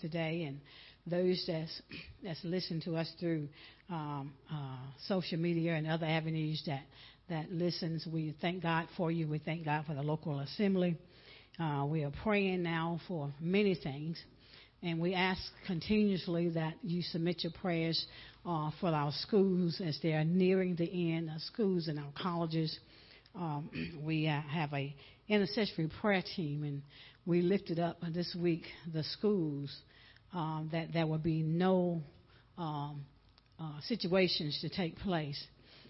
today and those that's that's listened to us through um, uh, social media and other avenues that that listens. We thank God for you. We thank God for the local assembly. Uh, we are praying now for many things, and we ask continuously that you submit your prayers uh, for our schools as they are nearing the end. Our schools and our colleges. Um, we uh, have a intercessory prayer team, and we lifted up this week the schools um, that there will be no um, uh, situations to take place.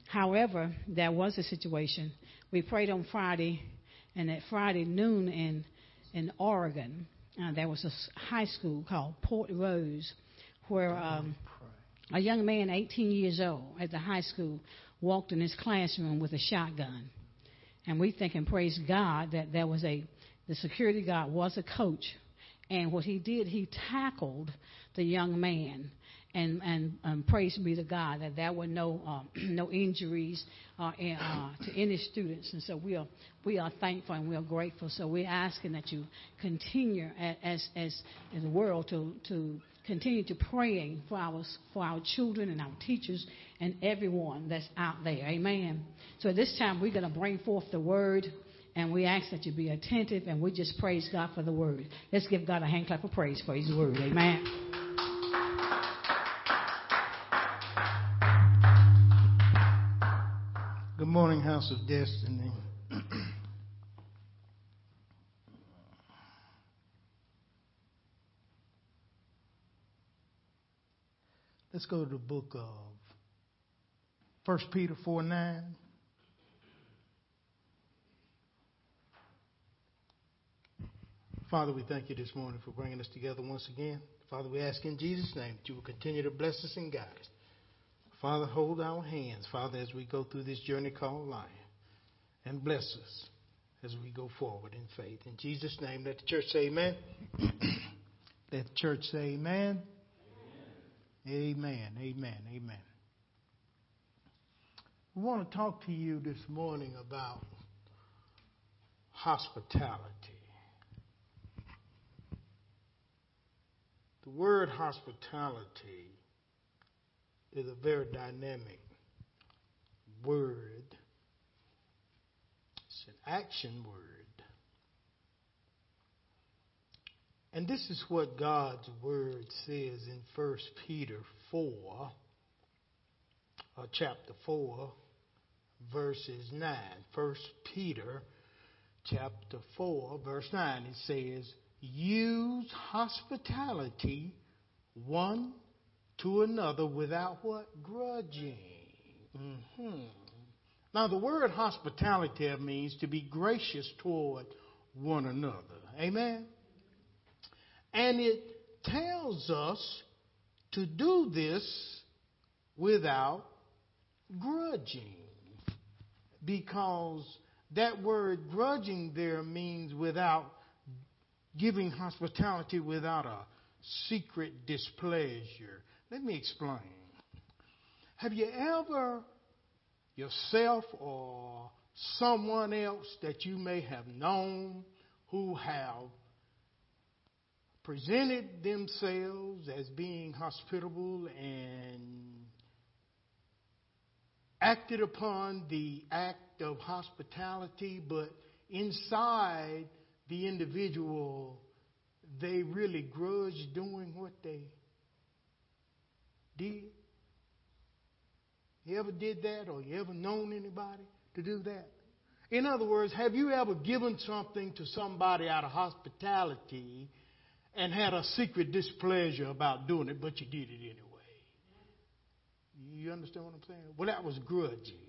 However, there was a situation. We prayed on Friday, and at Friday noon in in Oregon, uh, there was a high school called Parkrose, where um, a young man, 18 years old, at the high school, walked in his classroom with a shotgun. And we think and praise God that there was a the security guard was a coach, and what he did, he tackled the young man. And, and um, praise be to God that there were no um, no injuries uh, in, uh, to any students, and so we are we are thankful and we are grateful. So we're asking that you continue as as, as the world to to continue to praying for our for our children and our teachers and everyone that's out there. Amen. So at this time we're going to bring forth the word. And we ask that you be attentive and we just praise God for the word. Let's give God a hand clap of praise for his word. Amen. Good morning, House of Destiny. Let's go to the book of 1 Peter 4 9. Father, we thank you this morning for bringing us together once again. Father, we ask in Jesus' name that you will continue to bless us and guide us. Father, hold our hands, Father, as we go through this journey called life. And bless us as we go forward in faith. In Jesus' name, let the church say amen. let the church say amen. Amen. Amen. Amen. We want to talk to you this morning about hospitality. The word hospitality is a very dynamic word. It's an action word. And this is what God's word says in 1 Peter 4, uh, chapter 4, verses 9. 1 Peter chapter 4, verse 9, it says, use hospitality one to another without what? Grudging. Mm-hmm. Now, the word hospitality means to be gracious toward one another. Amen? And it tells us to do this without grudging. Because that word grudging there means without giving hospitality without a secret displeasure. Let me explain. Have you ever yourself or someone else that you may have known who have presented themselves as being hospitable and acted upon the act of hospitality, but inside the individual, they really grudge doing what they did? You ever did that or you ever known anybody to do that? In other words, have you ever given something to somebody out of hospitality and had a secret displeasure about doing it, but you did it anyway? You understand what I'm saying? Well, that was grudging.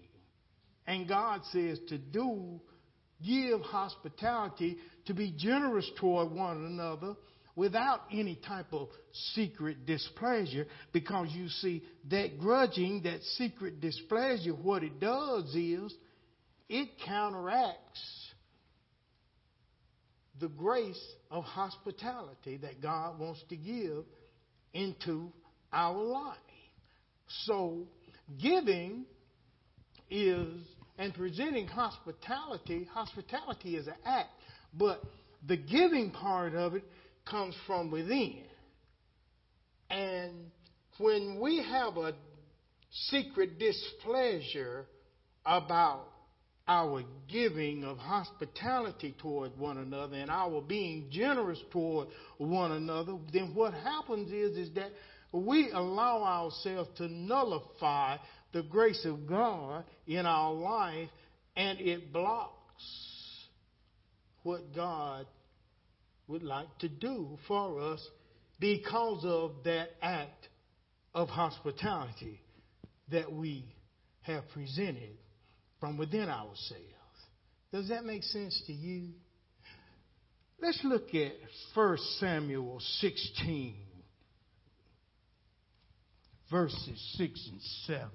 And God says to do give hospitality, to be generous toward one another without any type of secret displeasure because you see that grudging, that secret displeasure, what it does is it counteracts the grace of hospitality that God wants to give into our life. So giving is and presenting hospitality, hospitality is an act, but the giving part of it comes from within. And when we have a secret displeasure about our giving of hospitality toward one another and our being generous toward one another, then what happens is, is that we allow ourselves to nullify the grace of God in our life and it blocks what God would like to do for us because of that act of hospitality that we have presented from within ourselves. Does that make sense to you? Let's look at 1 Samuel 16, verses 6 and 7.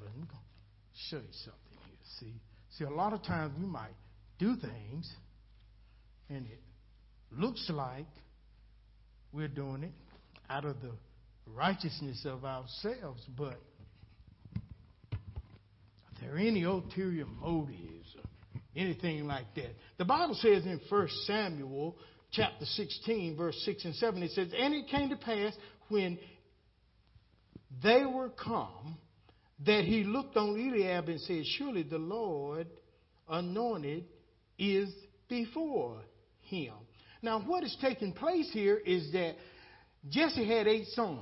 Show you something here. See, see, a lot of times we might do things, and it looks like we're doing it out of the righteousness of ourselves, but there any ulterior motives or anything like that? The Bible says in 1 Samuel chapter 16, verse 6 and 7, it says, And it came to pass when they were come that he looked on Eliab and said, Surely the Lord anointed is before him. Now, what is taking place here is that Jesse had eight sons.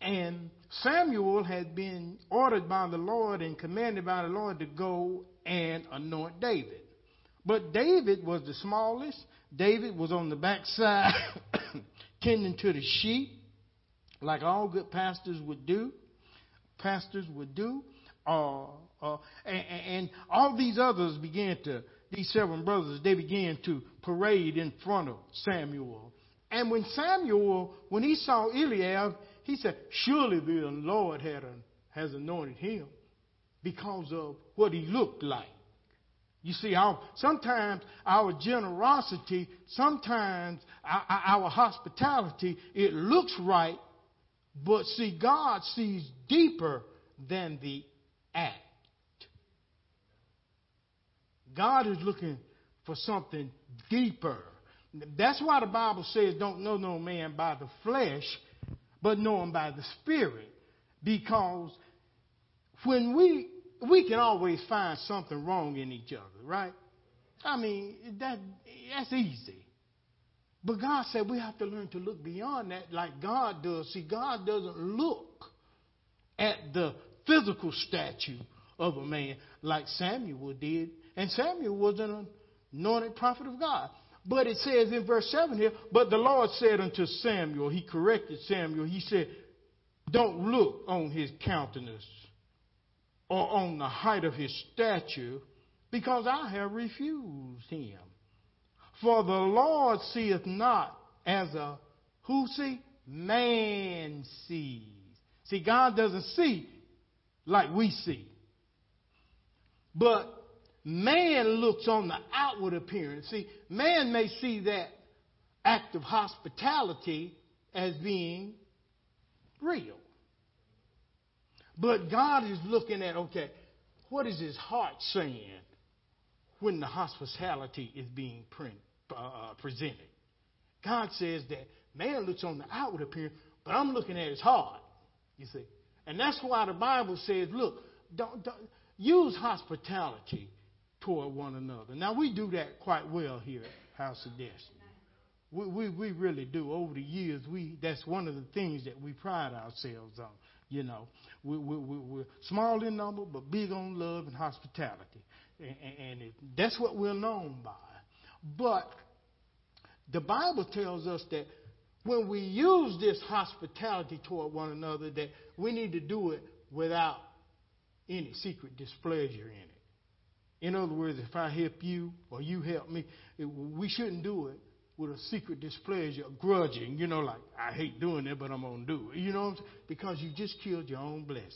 And Samuel had been ordered by the Lord and commanded by the Lord to go and anoint David. But David was the smallest. David was on the backside tending to the sheep, like all good pastors would do. Pastors would do. Uh, uh, and, and all these others began to, these seven brothers, they began to parade in front of Samuel and when Samuel, when he saw Eliab, he said, Surely the Lord had has anointed him because of what he looked like. You see, our, sometimes our generosity, sometimes our, our hospitality, it looks right, but see, God sees deeper than the act. God is looking for something deeper that's why the Bible says, don't know no man by the flesh, but know him by the Spirit. Because when we, we can always find something wrong in each other, right? I mean, that, that's easy. But God said we have to learn to look beyond that like God does. See, God doesn't look at the physical statue of a man like Samuel did. And Samuel was an anointed prophet of God. But it says in verse 7 here, but the Lord said unto Samuel, he corrected Samuel, he said, don't look on his countenance or on the height of his stature, because I have refused him. For the Lord seeth not as a who see? Man sees. See, God doesn't see like we see. But Man looks on the outward appearance. See, man may see that act of hospitality as being real. But God is looking at, okay, what is his heart saying when the hospitality is being print, uh, presented? God says that man looks on the outward appearance, but I'm looking at his heart, you see. And that's why the Bible says, look, don't, don't use hospitality toward one another. Now, we do that quite well here at House of Destiny. We, we, we really do. Over the years, we that's one of the things that we pride ourselves on. You know, we, we, we, we're small in number, but big on love and hospitality. And, and it, that's what we're known by. But the Bible tells us that when we use this hospitality toward one another, that we need to do it without any secret displeasure in it. In other words, if I help you or you help me, it, we shouldn't do it with a secret displeasure, grudging, you know, like, I hate doing it, but I'm going to do it. You know Because you just killed your own blessing.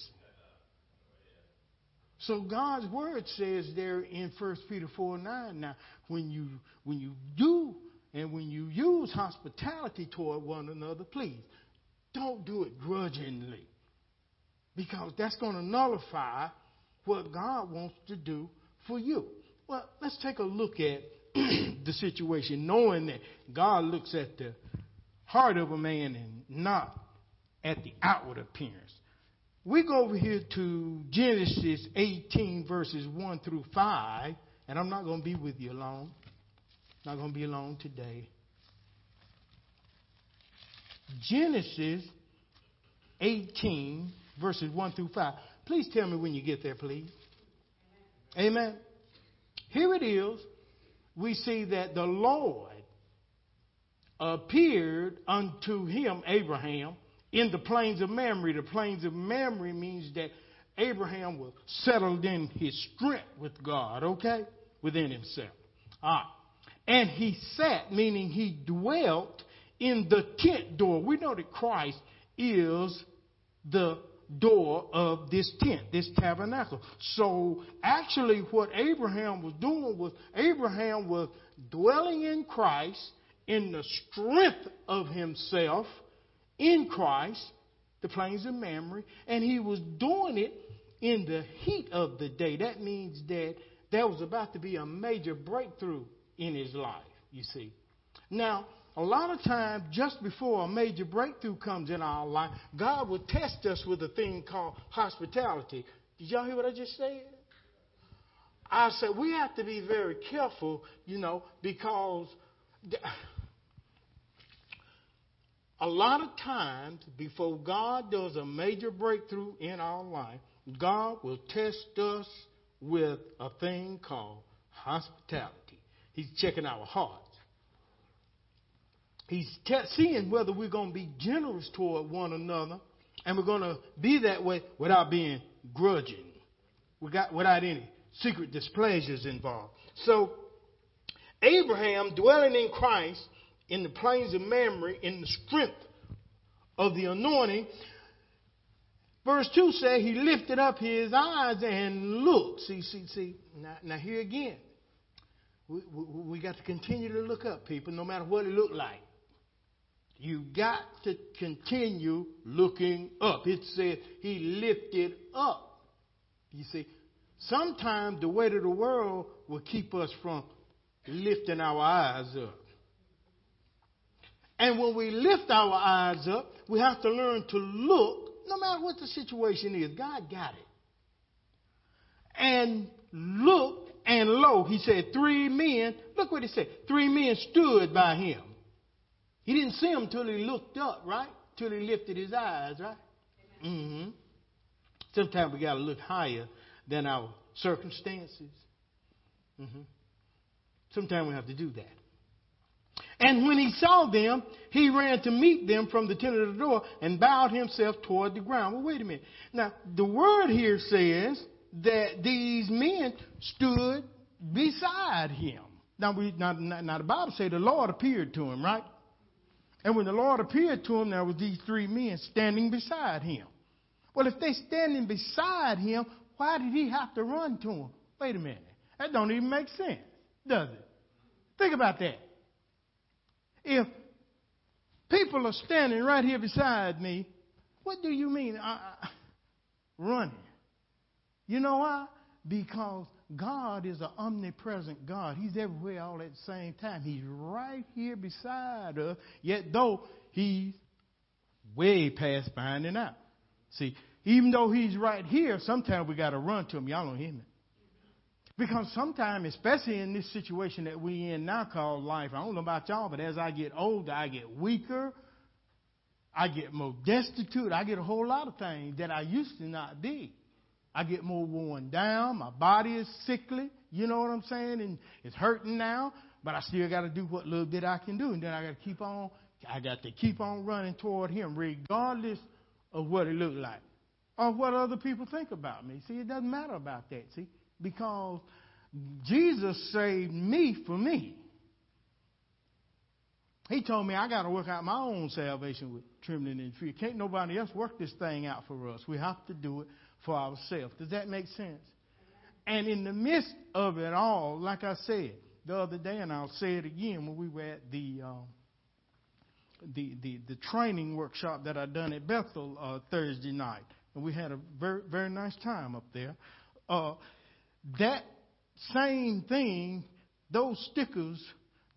So God's word says there in 1 Peter 4 9, now, when you, when you do and when you use hospitality toward one another, please, don't do it grudgingly. Because that's going to nullify what God wants to do for you. Well, let's take a look at the situation, knowing that God looks at the heart of a man and not at the outward appearance. We go over here to Genesis 18, verses 1 through 5, and I'm not going to be with you long. Not going to be alone today. Genesis 18, verses 1 through 5. Please tell me when you get there, please. Amen. Here it is. We see that the Lord appeared unto him, Abraham, in the plains of Mamre. The plains of Mamre means that Abraham was settled in his strength with God, okay? Within himself. Ah. And he sat, meaning he dwelt in the tent door. We know that Christ is the door of this tent, this tabernacle. So actually what Abraham was doing was Abraham was dwelling in Christ in the strength of himself in Christ, the plains of Mamre, and he was doing it in the heat of the day. That means that there was about to be a major breakthrough in his life, you see. Now, a lot of times, just before a major breakthrough comes in our life, God will test us with a thing called hospitality. Did y'all hear what I just said? I said we have to be very careful, you know, because a lot of times before God does a major breakthrough in our life, God will test us with a thing called hospitality. He's checking our hearts. He's te- seeing whether we're going to be generous toward one another and we're going to be that way without being grudging, without any secret displeasures involved. So, Abraham, dwelling in Christ in the plains of Mamre, in the strength of the anointing, verse 2 says he lifted up his eyes and looked. See, see, see. Now, now here again, we, we, we got to continue to look up, people, no matter what it looked like. You got to continue looking up. It said he lifted up. You see, sometimes the weight of the world will keep us from lifting our eyes up. And when we lift our eyes up, we have to learn to look, no matter what the situation is. God got it. And look, and lo, he said, three men, look what he said, three men stood by him. He didn't see him till he looked up, right? Till he lifted his eyes, right? Mm-hmm. Sometimes we got to look higher than our circumstances. Mm-hmm. Sometimes we have to do that. And when he saw them, he ran to meet them from the tent of the door and bowed himself toward the ground. Well, wait a minute. Now, the word here says that these men stood beside him. Now, we, now, now the Bible says the Lord appeared to him, right? And when the Lord appeared to him, there was these three men standing beside him. Well, if they're standing beside him, why did he have to run to him? Wait a minute. That don't even make sense, does it? Think about that. If people are standing right here beside me, what do you mean uh, running? You know why? Because God is an omnipresent God. He's everywhere all at the same time. He's right here beside us, yet though he's way past finding out. See, even though he's right here, sometimes we got to run to him. Y'all don't hear me. Because sometimes, especially in this situation that we in now called life, I don't know about y'all, but as I get older, I get weaker. I get more destitute. I get a whole lot of things that I used to not be. I get more worn down. My body is sickly. You know what I'm saying? And it's hurting now, but I still got to do what little bit I can do. And then I got to keep on, I got to keep on running toward Him regardless of what it looked like or what other people think about me. See, it doesn't matter about that. See, because Jesus saved me for me. He told me I got to work out my own salvation with trembling and fear. Can't nobody else work this thing out for us. We have to do it for ourselves. Does that make sense? And in the midst of it all, like I said the other day, and I'll say it again when we were at the uh, the, the the training workshop that I done at Bethel uh, Thursday night, and we had a very very nice time up there. Uh, that same thing, those stickers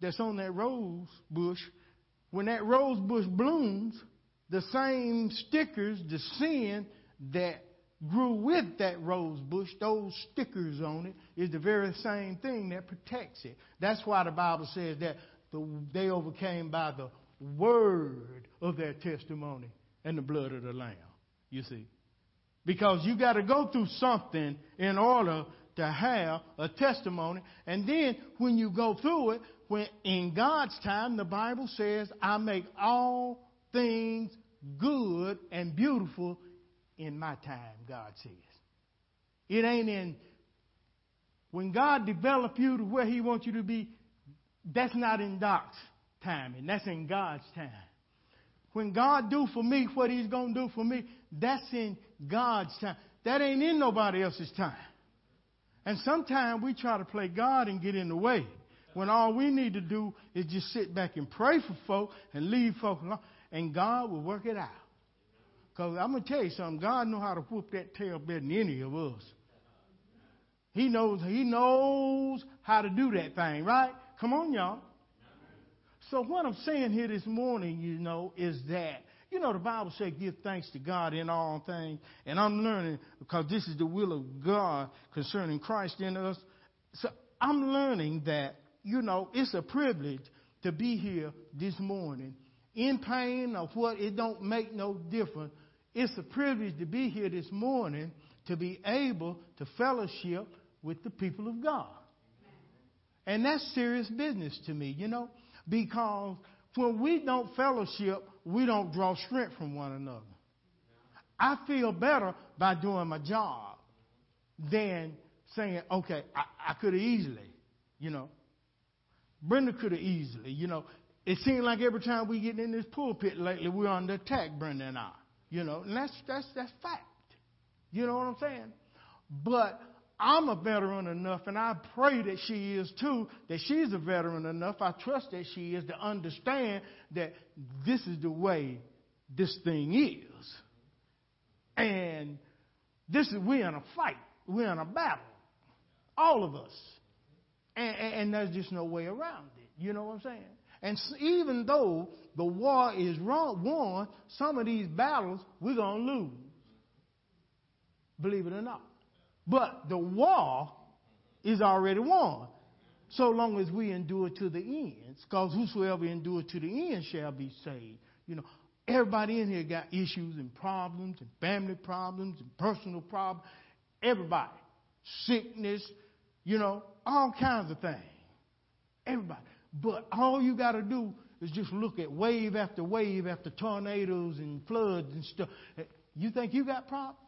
that's on that rose bush, when that rose bush blooms, the same stickers, the sin that grew with that rose bush, those stickers on it, is the very same thing that protects it. That's why the Bible says that the, they overcame by the word of their testimony and the blood of the Lamb. You see. Because you got to go through something in order to have a testimony. And then when you go through it, when in God's time, the Bible says, I make all things good and beautiful in my time, God says. It ain't in when God develop you to where He wants you to be, that's not in Doc's timing. That's in God's time. When God do for me what He's gonna do for me, that's in God's time. That ain't in nobody else's time. And sometimes we try to play God and get in the way. When all we need to do is just sit back and pray for folk and leave folk alone, and God will work it out. Because I'm going to tell you something. God knows how to whoop that tail better than any of us. He knows, he knows how to do that thing, right? Come on, y'all. So what I'm saying here this morning, you know, is that, you know, the Bible says give thanks to God in all things. And I'm learning, because this is the will of God concerning Christ in us. So I'm learning that, you know, it's a privilege to be here this morning in pain or what, it don't make no difference it's a privilege to be here this morning to be able to fellowship with the people of God. And that's serious business to me, you know, because when we don't fellowship, we don't draw strength from one another. I feel better by doing my job than saying, okay, I, I could have easily, you know. Brenda could have easily, you know. It seems like every time we get in this pulpit lately, we're under attack, Brenda and I. You know, and that's that's that's fact. You know what I'm saying? But I'm a veteran enough, and I pray that she is too, that she's a veteran enough. I trust that she is to understand that this is the way this thing is. And this is, we're in a fight. We're in a battle. All of us. And, and, and there's just no way around it. You know what I'm saying? And even though the war is won, some of these battles we're going to lose. Believe it or not. But the war is already won. So long as we endure to the end. Because whosoever endure to the end shall be saved. You know, everybody in here got issues and problems and family problems and personal problems. Everybody. Sickness, you know, all kinds of things. Everybody. But all you got to do is just look at wave after wave after tornadoes and floods and stuff. You think you got problems?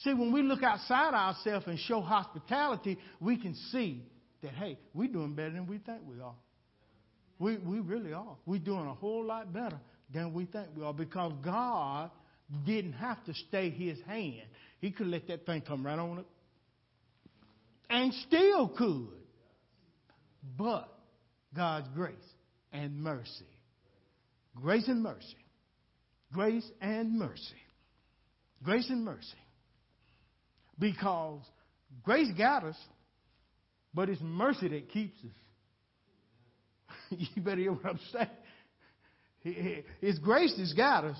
See, when we look outside ourselves and show hospitality, we can see that, hey, we're doing better than we think we are. We, we really are. We're doing a whole lot better than we think we are because God didn't have to stay his hand. He could let that thing come right on up and still could. But God's grace and mercy. Grace and mercy. Grace and mercy. Grace and mercy. Because grace got us, but it's mercy that keeps us. you better hear what I'm saying. It's grace that's got us,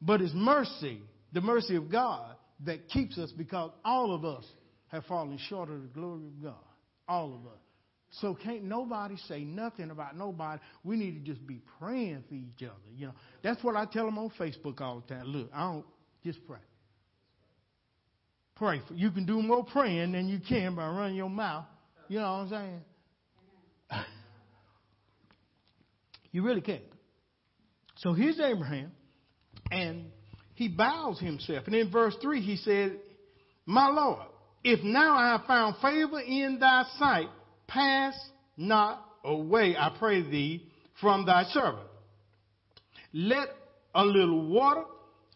but it's mercy, the mercy of God, that keeps us because all of us have fallen short of the glory of God. All of us. So can't nobody say nothing about nobody. We need to just be praying for each other. You know, that's what I tell them on Facebook all the time. Look, I don't just pray. Pray. For, you can do more praying than you can by running your mouth. You know what I'm saying? you really can. So here's Abraham, and he bows himself. And in verse 3, he said, My Lord, if now I have found favor in thy sight, pass not away, I pray thee, from thy servant. Let a little water,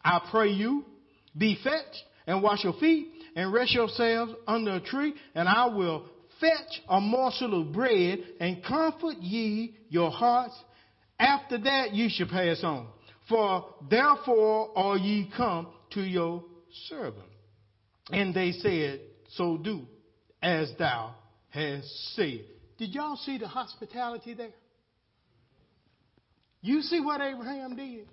I pray you, be fetched, and wash your feet, and rest yourselves under a tree, and I will fetch a morsel of bread, and comfort ye your hearts. After that ye shall pass on. For therefore are ye come to your servant. And they said, so do as thou hast said. Did y'all see the hospitality there? You see what Abraham did?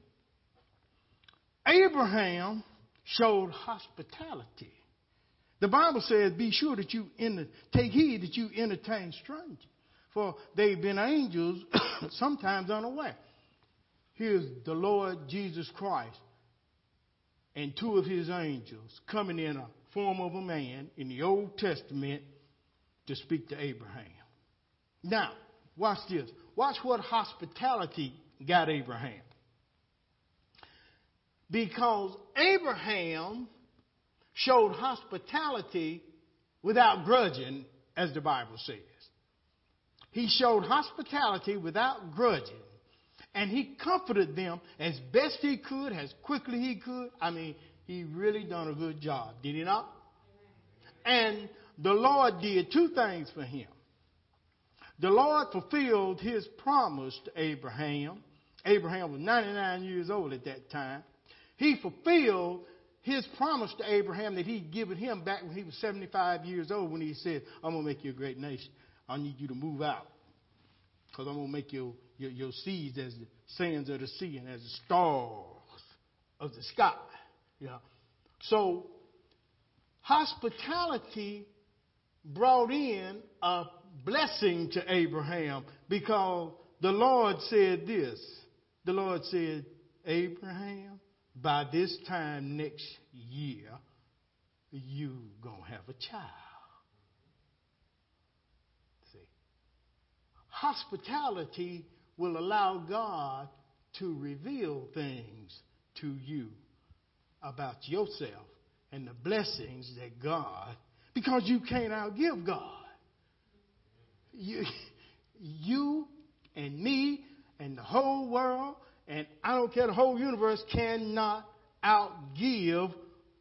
Abraham showed hospitality. The Bible says, Be sure that you enter, take heed that you entertain strangers, for they've been angels sometimes unaware. Here's the Lord Jesus Christ and two of his angels coming in a form of a man in the Old Testament to speak to Abraham. Now, watch this. Watch what hospitality got Abraham. Because Abraham showed hospitality without grudging, as the Bible says. He showed hospitality without grudging. And he comforted them as best he could, as quickly he could. I mean, he really done a good job, did he not? And the Lord did two things for him. The Lord fulfilled his promise to Abraham. Abraham was 99 years old at that time. He fulfilled his promise to Abraham that he'd given him back when he was 75 years old when he said, I'm going to make you a great nation. I need you to move out because I'm going to make your, your, your seeds as the sands of the sea and as the stars of the sky. Yeah. So hospitality brought in a blessing to Abraham because the Lord said this. The Lord said, Abraham, by this time next year, you gonna have a child. See, hospitality will allow God to reveal things to you about yourself and the blessings that God, because you can't outgive God. You, you and me and the whole world and I don't care, the whole universe cannot outgive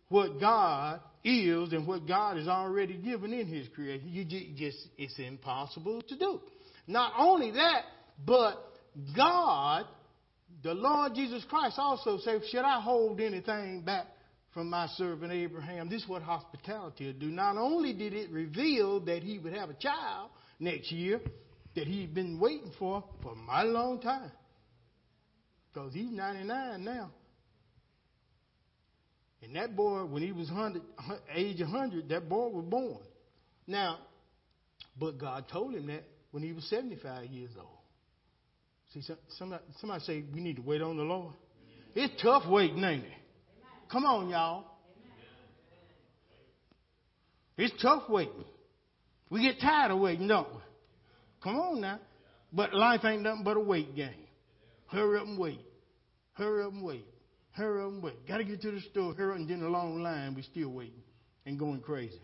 what God is and what God has already given in His creation. You just, it's impossible to do. Not only that, but God, the Lord Jesus Christ also said, should I hold anything back from my servant Abraham? This is what hospitality will do. Not only did it reveal that he would have a child next year that he'd been waiting for for mighty long time, because he's 99 now. And that boy, when he was 100, age 100, that boy was born. Now, but God told him that when he was 75 years old. See, somebody, somebody say we need to wait on the Lord. It's tough waiting, ain't it? Come on, y'all. It's tough waiting. We get tired of waiting, don't we? Come on now. But life ain't nothing but a wait game. Hurry up and wait. Hurry up and wait. Hurry up and wait. Got to get to the store. Hurry up and get in a long line. We're still waiting and going crazy.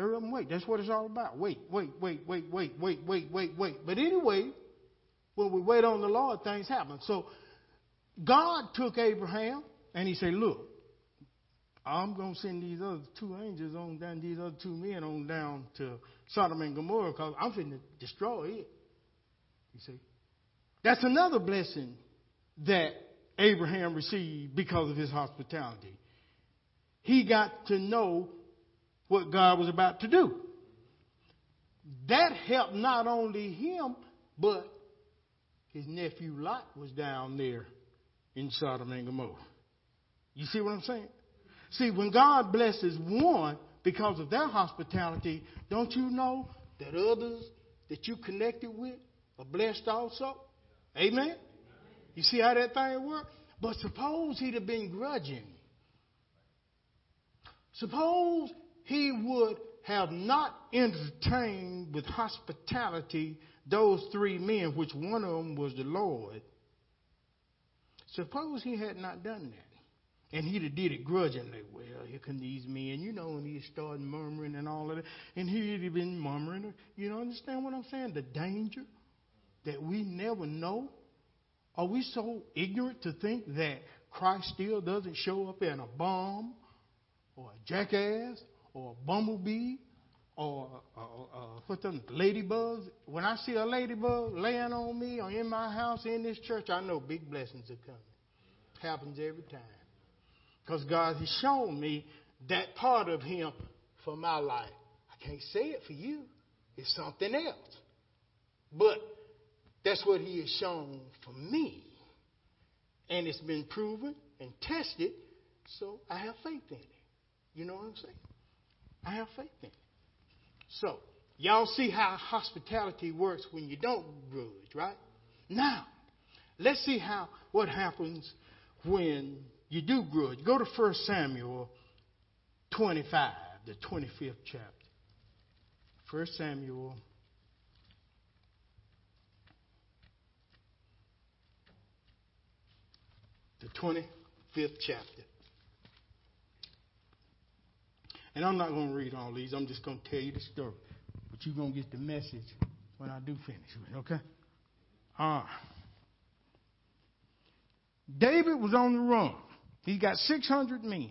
Hurry up and wait. That's what it's all about. Wait, wait, wait, wait, wait, wait, wait, wait, wait. But anyway, when we wait on the Lord, things happen. So God took Abraham and he said, Look, I'm going to send these other two angels on down, these other two men on down to Sodom and Gomorrah because I'm going to destroy it. You see? That's another blessing that Abraham received because of his hospitality. He got to know what God was about to do. That helped not only him, but his nephew Lot was down there in Sodom and Gomorrah. You see what I'm saying? See, when God blesses one because of their hospitality, don't you know that others that you connected with are blessed also? Amen? You see how that thing works? But suppose he'd have been grudging. Suppose he would have not entertained with hospitality those three men, which one of them was the Lord. Suppose he had not done that. And he'd have did it grudgingly. Well, here come these men, you know, and he started murmuring and all of that. And he'd have been murmuring. You know, understand what I'm saying? The danger that we never know are we so ignorant to think that Christ still doesn't show up in a bomb or a jackass or a bumblebee or uh, uh, what's them ladybugs? When I see a ladybug laying on me or in my house in this church, I know big blessings are coming. Happens every time. Because God has shown me that part of Him for my life. I can't say it for you. It's something else. But That's what he has shown for me. And it's been proven and tested, so I have faith in it. You know what I'm saying? I have faith in it. So, y'all see how hospitality works when you don't grudge, right? Now, let's see how what happens when you do grudge. Go to 1 Samuel 25, the 25th chapter. 1 Samuel the 25th chapter. And I'm not going to read all these. I'm just going to tell you the story. But you're going to get the message when I do finish with it, okay? Ah. David was on the run. He's got 600 men.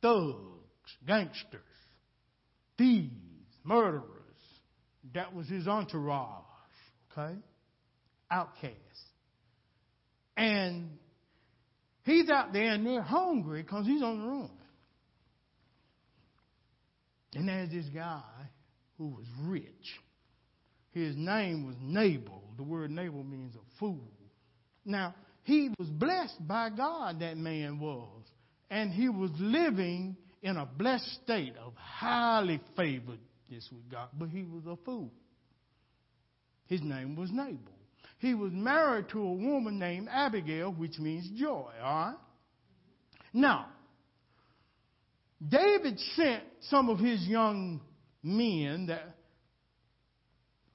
Thugs, gangsters, thieves, murderers. That was his entourage, okay? Outcasts. And he's out there and they're hungry because he's on the run. And there's this guy who was rich. His name was Nabal. The word Nabal means a fool. Now, he was blessed by God, that man was. And he was living in a blessed state of highly favoredness with God. But he was a fool. His name was Nabal. He was married to a woman named Abigail, which means joy, all right? Now, David sent some of his young men that,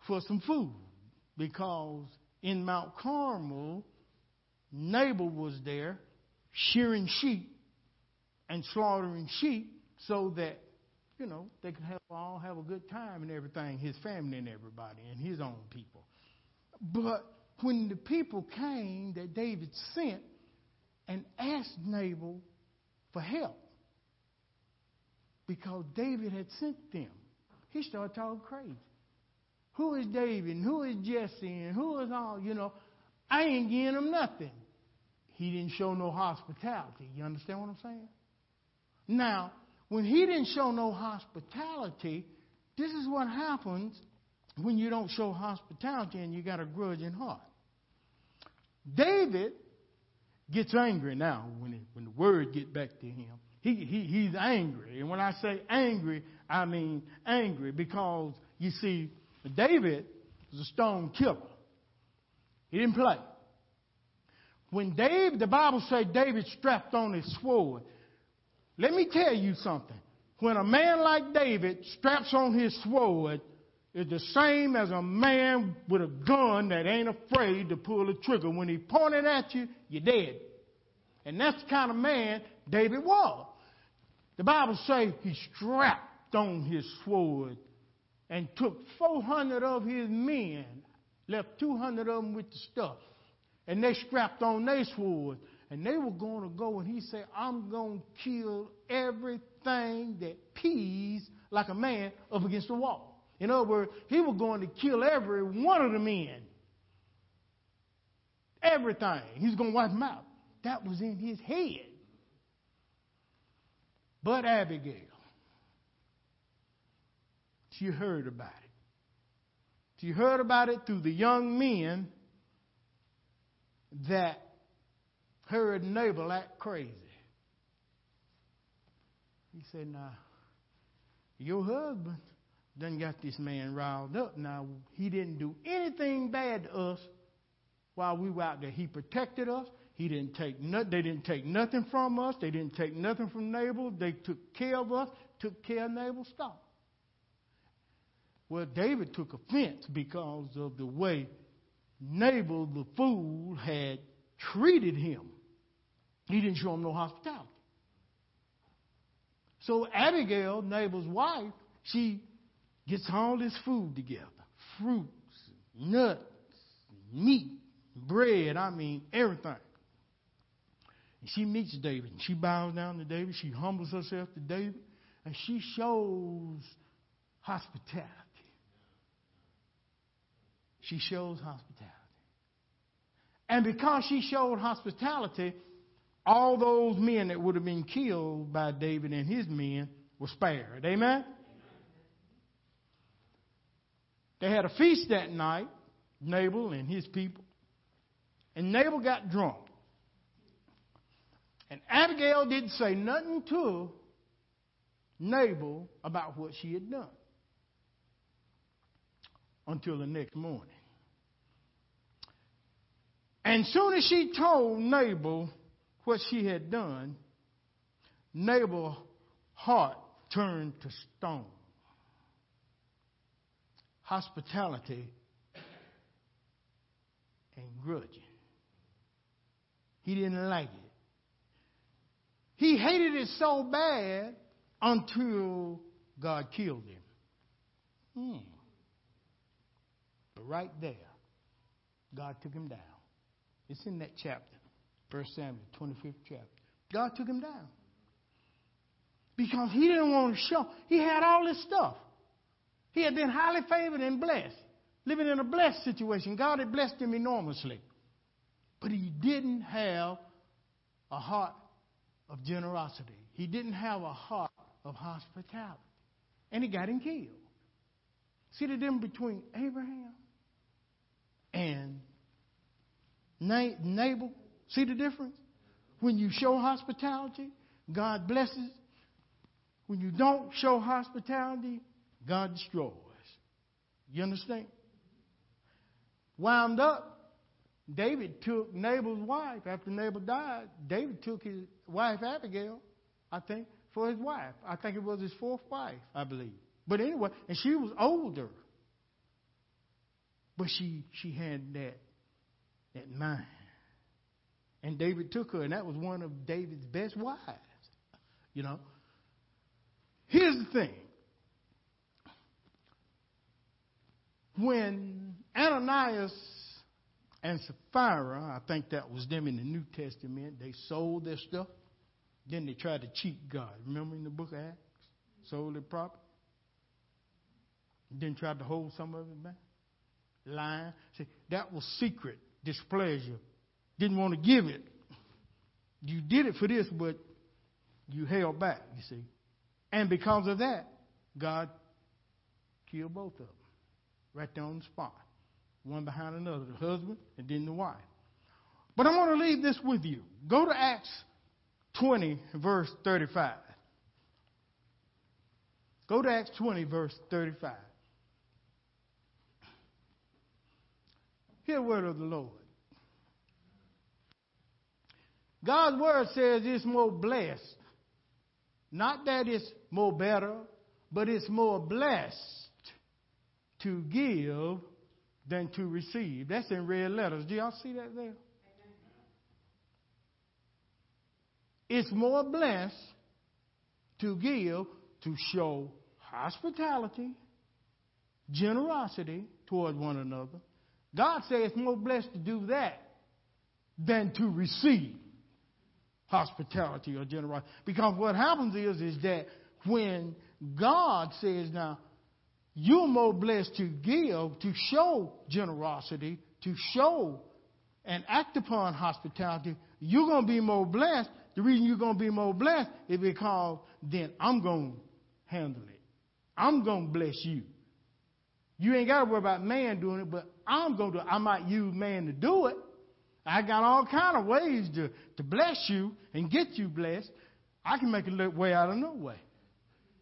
for some food because in Mount Carmel, Nabal was there shearing sheep and slaughtering sheep so that, you know, they could have, all have a good time and everything, his family and everybody, and his own people. But when the people came that David sent and asked Nabal for help, because David had sent them. He started talking crazy. Who is David? And who is Jesse? And who is all, you know? I ain't giving him nothing. He didn't show no hospitality. You understand what I'm saying? Now, when he didn't show no hospitality, this is what happens when you don't show hospitality and you got a grudging heart. David gets angry now when, it, when the word get back to him. He, he, he's angry. And when I say angry, I mean angry because, you see, David was a stone killer. He didn't play. When David, the Bible says David strapped on his sword. Let me tell you something. When a man like David straps on his sword, it's the same as a man with a gun that ain't afraid to pull the trigger. When he pointed at you, you're dead. And that's the kind of man David was. The Bible says he strapped on his sword and took 400 of his men, left 200 of them with the stuff. And they strapped on their sword. And they were going to go, and he said, I'm going to kill everything that pees like a man up against the wall. In other words, he was going to kill every one of the men. Everything. He's going to wipe them out. That was in his head. But Abigail, she heard about it. She heard about it through the young men that heard Nabal act crazy. He said, Now, your husband done got this man riled up. Now, he didn't do anything bad to us while we were out there. He protected us. He didn't take no, they didn't take nothing from us. They didn't take nothing from Nabal. They took care of us, took care of Nabal's stock. Well, David took offense because of the way Nabal, the fool, had treated him. He didn't show him no hospitality. So Abigail, Nabal's wife, she gets all this food together fruits, nuts, meat, bread, I mean, everything. She meets David she bows down to David. She humbles herself to David and she shows hospitality. She shows hospitality. And because she showed hospitality, all those men that would have been killed by David and his men were spared. Amen? They had a feast that night, Nabal and his people. And Nabal got drunk. And Abigail didn't say nothing to Nabal about what she had done until the next morning. And soon as she told Nabal what she had done, Nabal's heart turned to stone. Hospitality and grudging. He didn't like it. He hated it so bad until God killed him. Hmm. But right there, God took him down. It's in that chapter, 1 Samuel, 25th chapter. God took him down. Because he didn't want to show. He had all this stuff. He had been highly favored and blessed, living in a blessed situation. God had blessed him enormously. But he didn't have a heart of generosity. He didn't have a heart of hospitality. And he got him killed. See the difference between Abraham and Nabal? See the difference? When you show hospitality, God blesses. When you don't show hospitality, God destroys. You understand? Wound up, David took Nabal's wife. After Nabal died, David took his wife Abigail, I think, for his wife. I think it was his fourth wife, I believe. But anyway, and she was older. But she she had that that mind. And David took her, and that was one of David's best wives. You know. Here's the thing. When Ananias and Sapphira, I think that was them in the New Testament, they sold their stuff. Then they tried to cheat God. Remember in the book of Acts? Sold their property. Then tried to hold some of it back. Lying. See, that was secret displeasure. Didn't want to give it. You did it for this, but you held back, you see. And because of that, God killed both of them right there on the spot. One behind another, the husband and then the wife. But I want to leave this with you. Go to Acts 20, verse 35. Go to Acts 20, verse 35. Hear the word of the Lord. God's word says it's more blessed. Not that it's more better, but it's more blessed to give than to receive. That's in red letters. Do y'all see that there? It's more blessed to give, to show hospitality, generosity toward one another. God says it's more blessed to do that than to receive hospitality or generosity. Because what happens is, is that when God says, now, you're more blessed to give, to show generosity, to show and act upon hospitality, you're going to be more blessed the reason you're going to be more blessed is because then I'm going to handle it. I'm going to bless you. You ain't got to worry about man doing it, but I'm going to. I might use man to do it. I got all kind of ways to, to bless you and get you blessed. I can make a way out of no way.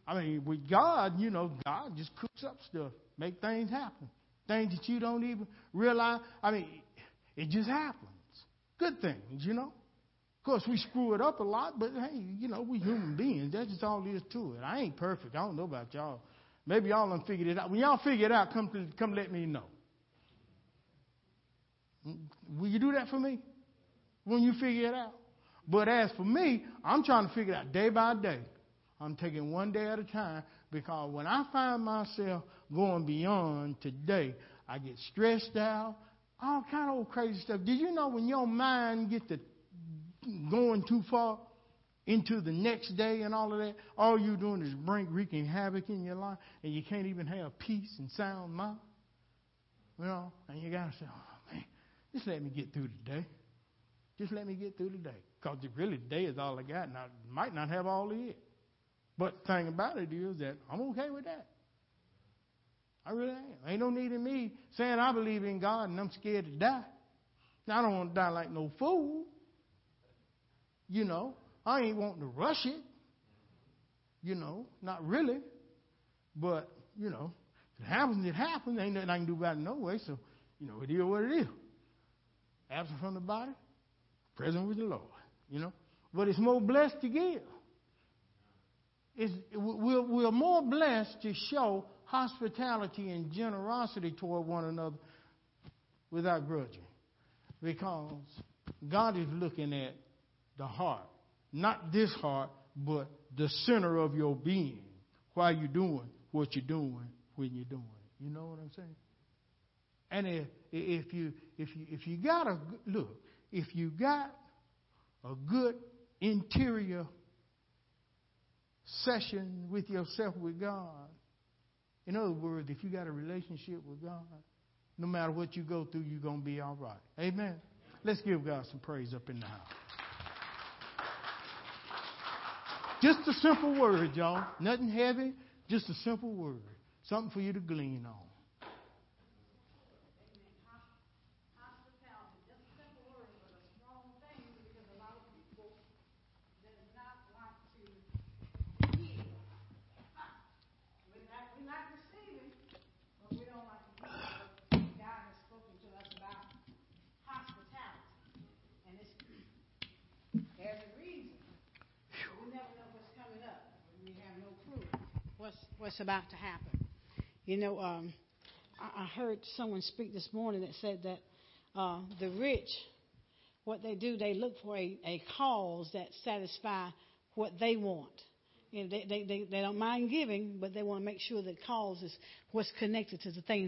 I mean, with God, you know, God just cooks up stuff, make things happen. Things that you don't even realize. I mean, it just happens. Good things, you know. Of course, we screw it up a lot, but hey, you know, we human beings. That's just all there is to it. I ain't perfect. I don't know about y'all. Maybe y'all done figured it out. When y'all figure it out, come to, come let me know. Will you do that for me? When you figure it out? But as for me, I'm trying to figure it out day by day. I'm taking one day at a time because when I find myself going beyond today, I get stressed out, all kind of old crazy stuff. Did you know when your mind gets to going too far into the next day and all of that, all you're doing is bring wreaking havoc in your life, and you can't even have peace and sound mind. You know, and you gotta say, "Oh man, just let me get through today. Just let me get through today, because really today is all I got, and I might not have all of it. But the thing about it is that I'm okay with that. I really am. Ain't no need in me saying I believe in God and I'm scared to die. Now, I don't want to die like no fool. You know, I ain't wanting to rush it. You know, not really. But, you know, if it happens, it happens. Ain't nothing I can do about it no way. So, you know, it is what it is. Absent from the body, present with the Lord. You know, but it's more blessed to give. It's, we're, we're more blessed to show hospitality and generosity toward one another without grudging. Because God is looking at the heart. Not this heart, but the center of your being. Why you doing what you're doing when you're doing it. You know what I'm saying? And if, if you if you if you got a look, if you got a good interior session with yourself with God, in other words, if you got a relationship with God, no matter what you go through, you're gonna be all right. Amen. Let's give God some praise up in the house. Just a simple word, y'all. Nothing heavy, just a simple word. Something for you to glean on. What's what's about to happen. You know, um, I, I heard someone speak this morning that said that uh, the rich, what they do, they look for a, a cause that satisfy what they want. You know, they, they, they, they don't mind giving, but they want to make sure that cause is what's connected to the things